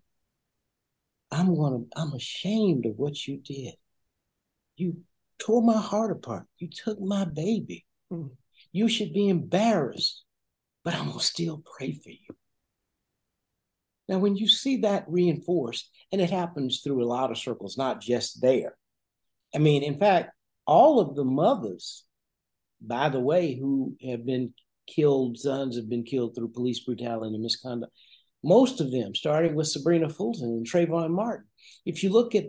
I'm gonna, I'm ashamed of what you did. You tore my heart apart. You took my baby. Mm. You should be embarrassed, but I'm gonna still pray for you. Now, when you see that reinforced, and it happens through a lot of circles, not just there. I mean, in fact, all of the mothers, by the way, who have been killed, sons have been killed through police brutality and misconduct. Most of them, starting with Sabrina Fulton and Trayvon Martin. If you look at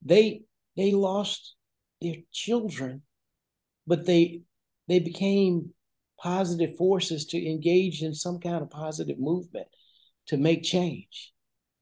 they they lost their children, but they they became positive forces to engage in some kind of positive movement to make change.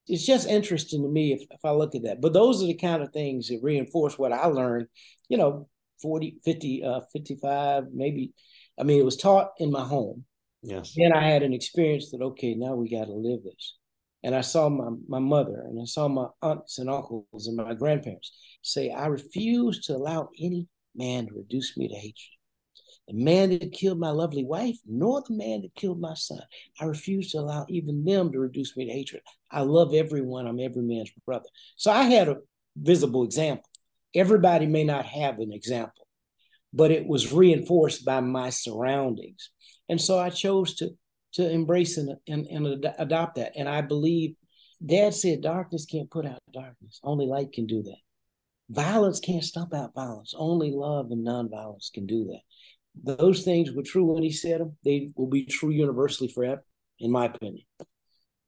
It's just interesting to me if, if I look at that. But those are the kind of things that reinforce what I learned, you know, 40, 50, uh, 55, maybe I mean, it was taught in my home. Yes. Then I had an experience that okay, now we got to live this. And I saw my, my mother and I saw my aunts and uncles and my grandparents say, I refuse to allow any man to reduce me to hatred. The man that killed my lovely wife, nor the man that killed my son. I refuse to allow even them to reduce me to hatred. I love everyone. I'm every man's brother. So I had a visible example. Everybody may not have an example, but it was reinforced by my surroundings. And so I chose to, to embrace and, and, and adopt that. And I believe dad said darkness can't put out darkness, only light can do that. Violence can't stomp out violence, only love and nonviolence can do that. Those things were true when he said them, they will be true universally forever, in my opinion.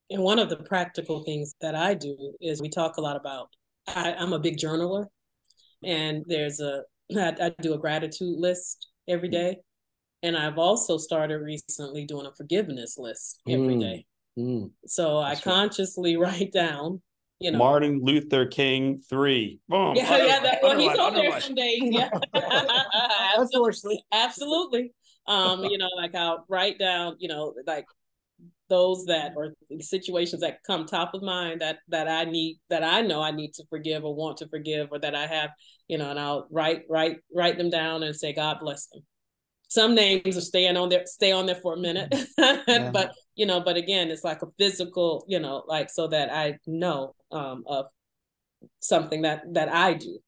And one of the practical things that I do is we talk a lot about I, am a big journaler, and there's a I, I do a gratitude list every day, and I've also started recently doing a forgiveness list every mm. day. Mm. So That's I consciously write down, you know, Martin Luther King three. Boom. Yeah, yeah. That, well, he's on there some days. Yeah, unfortunately, absolutely. Um, you know, like I'll write down, you know, like those that or situations that come top of mind that that I need that I know I need to forgive or want to forgive or that I have, you know, and I'll write write write them down and say God bless them. Some names are staying on there, stay on there for a minute, yeah. but you know, but again, it's like a physical, you know, like so that I know um, of something that that I do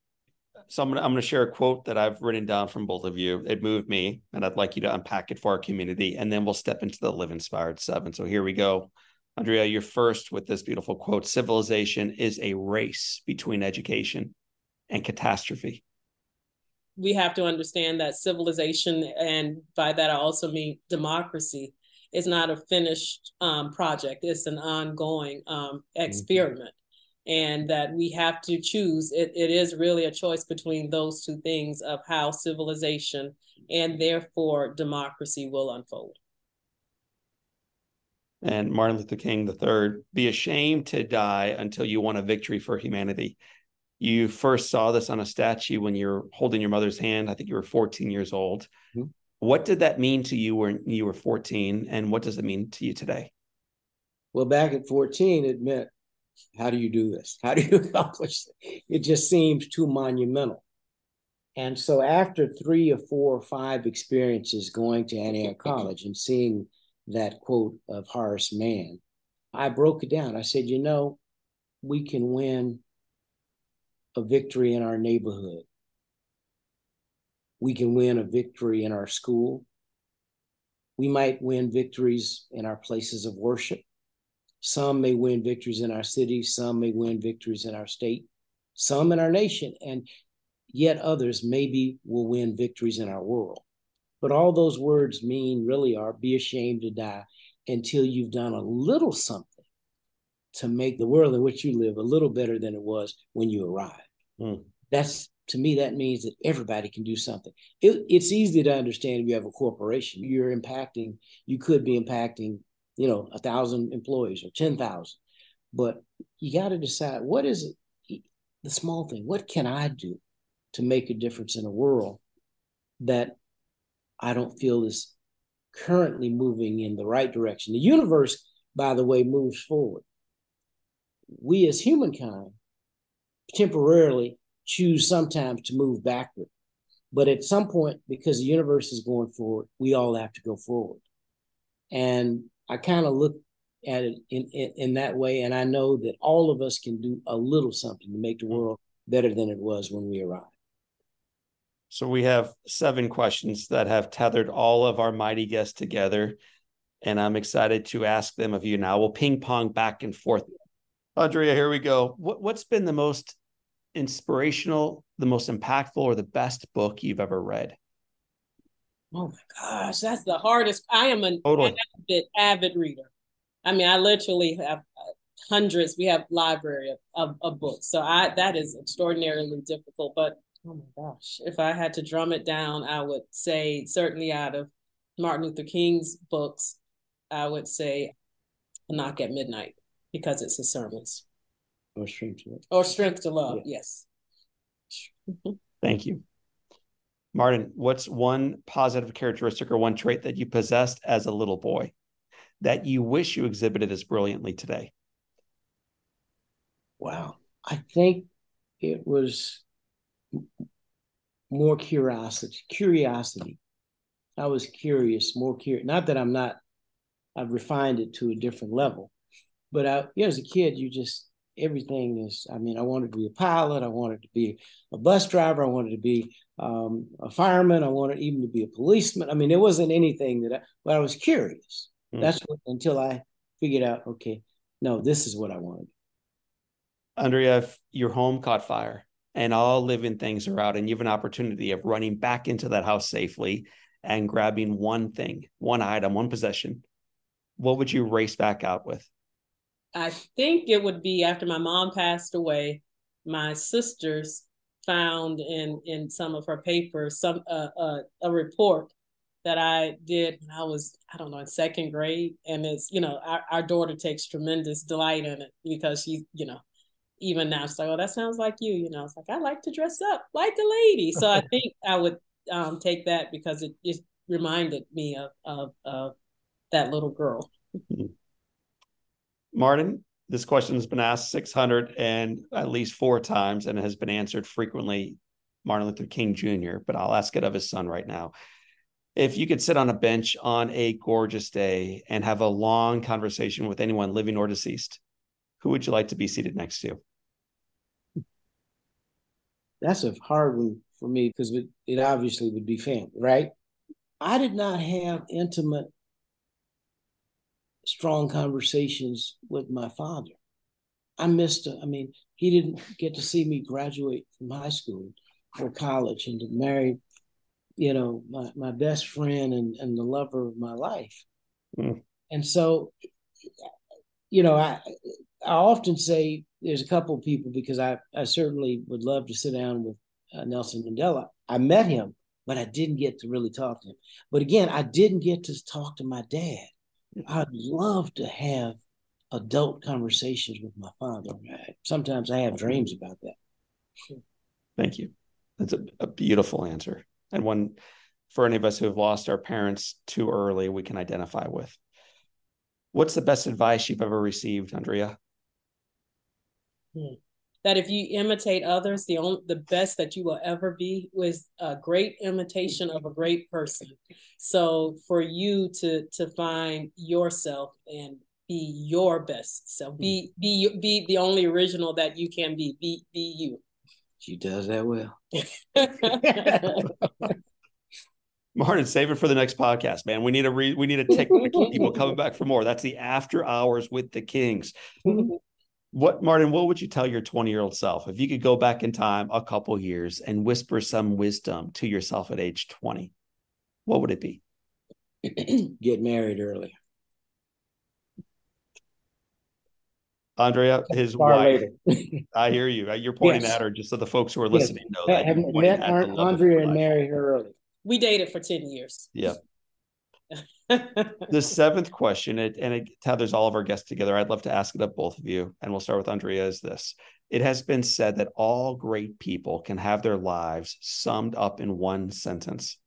so I'm gonna, I'm gonna share a quote that I've written down from both of you. It moved me, and I'd like you to unpack it for our community, and then we'll step into the Live Inspired Seven. So here we go. Arndrea, you're first with this beautiful quote Civilization is a race between education and catastrophe. We have to understand that civilization, and by that I also mean democracy, is not a finished um, project, it's an ongoing um, mm-hmm. experiment. Mm-hmm and that we have to choose. It, it is really a choice between those two things of how civilization and therefore democracy will unfold. And Martin Luther King III, be ashamed to die until you won a victory for humanity. You first saw this on a statue when you're holding your mother's hand. I think you were 14 years old. Mm-hmm. What did that mean to you when you were 14? And what does it mean to you today? Well, back at 14, it meant how do you do this? How do you accomplish it? It just seems too monumental. And so after three or four or five experiences going to Antioch College and seeing that quote of Horace Mann, I broke it down. I said, you know, we can win a victory in our neighborhood. We can win a victory in our school. We might win victories in our places of worship. Some may win victories in our city, some may win victories in our state, some in our nation, and yet others maybe will win victories in our world. But all those words mean really are be ashamed to die until you've done a little something to make the world in which you live a little better than it was when you arrived. Mm. That's to me, that means that everybody can do something. It, it's easy to understand if you have a corporation. You're impacting, you could be impacting you know, a thousand employees or 10,000. But you got to decide what is it, the small thing? What can I do to make a difference in a world that I don't feel is currently moving in the right direction? The universe, by the way, moves forward. We as humankind temporarily choose sometimes to move backward. But at some point, because the universe is going forward, we all have to go forward. And I kind of look at it in, in, in that way, and I know that all of us can do a little something to make the mm-hmm. world better than it was when we arrived. So we have seven questions that have tethered all of our mighty guests together, and I'm excited to ask them of you now. We'll ping pong back and forth. Arndrea, here we go. What, what's been the most inspirational, the most impactful, or the best book you've ever read? Oh my gosh, that's the hardest. I am an totally. avid, avid reader. I mean, I literally have uh, hundreds. We have library of, of, of, books, so I that is extraordinarily difficult. But oh my gosh, if I had to drum it down, I would say certainly out of Martin Luther King's books, I would say "A Knock at Midnight" because it's his sermons. Or strength to love. Or strength to love. Yeah. Yes. Thank you. Martin, what's one positive characteristic or one trait that you possessed as a little boy that you wish you exhibited as brilliantly today? Wow. I think it was more curiosity. Curiosity. I was curious, more curious. Not that I'm not, I've refined it to a different level. But I, you know, as a kid, you just everything is. I mean, I wanted to be a pilot. I wanted to be a bus driver. I wanted to be um, a fireman. I wanted even to be a policeman. I mean, it wasn't anything that I, but I was curious. Mm. That's what, until I figured out, okay, no, this is what I wanted. Arndrea, if your home caught fire and all living things are out, and you have an opportunity of running back into that house safely and grabbing one thing, one item, one possession, what would you race back out with? I think it would be after my mom passed away. My sisters found in in some of her papers some uh, uh, a report that I did when I was I don't know in second grade, and it's you know our, our daughter takes tremendous delight in it because she you know even now she's like oh that sounds like you you know it's like I like to dress up like a lady, so I think I would um, take that because it, it reminded me of of, of that little girl. Mm-hmm. Martin, this question has been asked 600 and at least four times and has been answered frequently. Martin Luther King Jr., but I'll ask it of his son right now. If you could sit on a bench on a gorgeous day and have a long conversation with anyone living or deceased, who would you like to be seated next to? That's a hard one for me because it, it obviously would be family, right? I did not have intimate strong conversations with my father. I missed, I mean, he didn't get to see me graduate from high school or college and to marry, you know, my, my best friend and, and the lover of my life. Mm. And so, you know, I, I often say there's a couple of people because I, I certainly would love to sit down with uh, Nelson Mandela. I met him, but I didn't get to really talk to him. But again, I didn't get to talk to my dad. I'd love to have adult conversations with my father. Sometimes I have dreams about that. Thank you. That's a, a beautiful answer. And one for any of us who have lost our parents too early, we can identify with. What's the best advice you've ever received, Arndrea? Hmm that if you imitate others, the only the best that you will ever be was a great imitation of a great person. So for you to to find yourself and be your best self, be hmm. be be the only original that you can be. Be be you. She does that well. Martin, save it for the next podcast, man. We need a re- we need a tick to keep people coming back for more. That's the after hours with the Kings. What Martin, what would you tell your 20 year old self if you could go back in time a couple years and whisper some wisdom to yourself at age 20? What would it be? Get married early. Arndrea, his wife. I hear you. Uh, you're pointing yes. at her just so the folks who are listening yes. know that. I met Arndrea and married her early. We dated for 10 years. Yeah the seventh question, it, and it tethers all of our guests together. I'd love to ask it of both of you, and we'll start with Arndrea. Is this? It has been said that all great people can have their lives summed up in one sentence.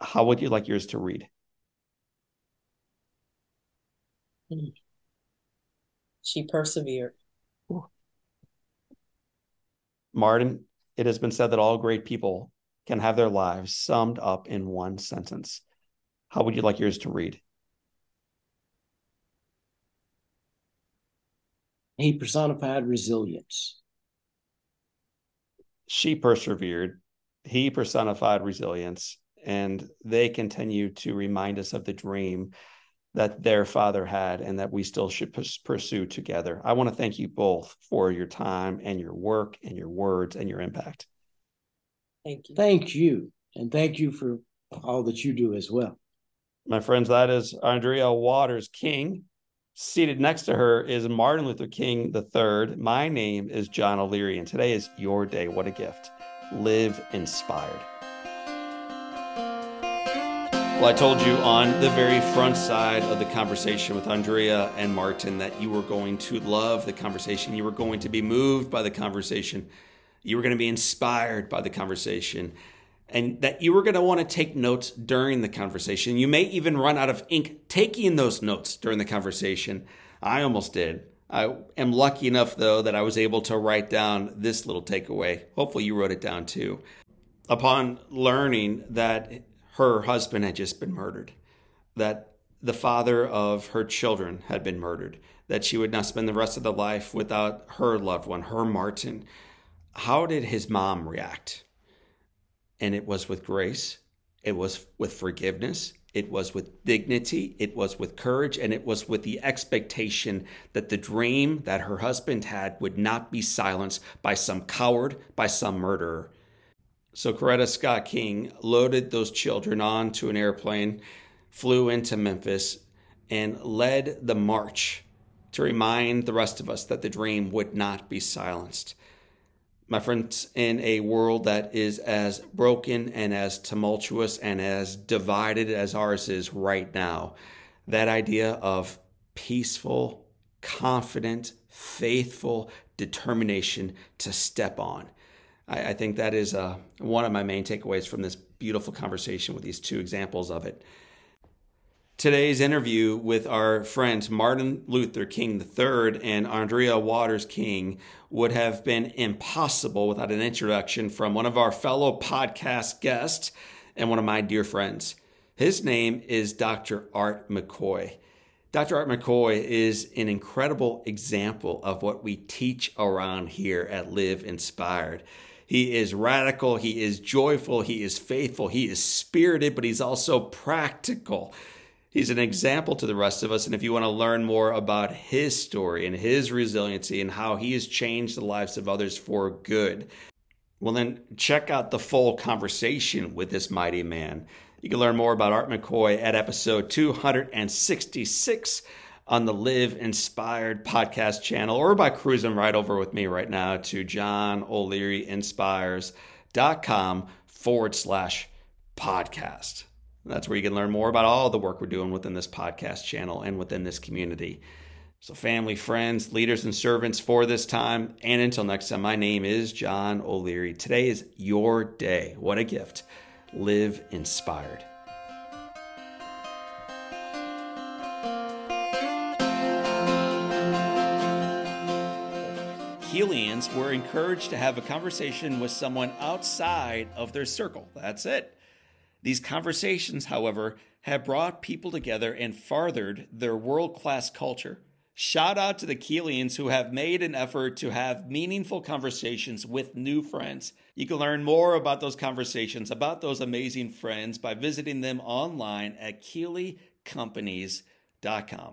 How would you like yours to read? She persevered. Martin, it has been said that all great people can have their lives summed up in one sentence. How would you like yours to read? He personified resilience. She persevered. He personified resilience. And they continue to remind us of the dream that their father had and that we still should pursue together. I want to thank you both for your time and your work and your words and your impact. Thank you. Thank you. And thank you for all that you do as well. My friends, that is Arndrea Waters King. Seated next to her is Martin Luther King III. My name is John O'Leary, and today is your day. What a gift. Live inspired. Well, I told you on the very front side of the conversation with Arndrea and Martin that you were going to love the conversation. You were going to be moved by the conversation. You were going to be inspired by the conversation and that you were going to want to take notes during the conversation. You may even run out of ink taking those notes during the conversation. I almost did. I am lucky enough, though, that I was able to write down this little takeaway. Hopefully, you wrote it down too. Upon learning that her husband had just been murdered, that the father of her children had been murdered, that she would not spend the rest of the life without her loved one, her Martin. How did his mom react? And it was with grace, it was with forgiveness, it was with dignity, it was with courage, and it was with the expectation that the dream that her husband had would not be silenced by some coward, by some murderer. So Coretta Scott King loaded those children onto an airplane, flew into Memphis, and led the march to remind the rest of us that the dream would not be silenced my friends, in a world that is as broken and as tumultuous and as divided as ours is right now, that idea of peaceful, confident, faithful determination to step on. I, I think that is uh, one of my main takeaways from this beautiful conversation with these two examples of it. Today's interview with our friends Martin Luther King III and Arndrea Waters King would have been impossible without an introduction from one of our fellow podcast guests and one of my dear friends. His name is Dr. Art McCoy. Dr. Art McCoy is an incredible example of what we teach around here at Live Inspired. He is radical, he is joyful, he is faithful, he is spirited, but he's also practical. He's an example to the rest of us. And if you want to learn more about his story and his resiliency and how he has changed the lives of others for good, well, then check out the full conversation with this mighty man. You can learn more about Art McCoy at episode 266 on the Live Inspired podcast channel or by cruising right over with me right now to John O'Leary Inspires.com forward slash podcast. That's where you can learn more about all the work we're doing within this podcast channel and within this community. So, family, friends, leaders, and servants for this time. And until next time, my name is John O'Leary. Today is your day. What a gift. Live inspired. Keelians were encouraged to have a conversation with someone outside of their circle. That's it. These conversations, however, have brought people together and farthered their world class culture. Shout out to the Keelians who have made an effort to have meaningful conversations with new friends. You can learn more about those conversations, about those amazing friends, by visiting them online at KeelyCompanies.com.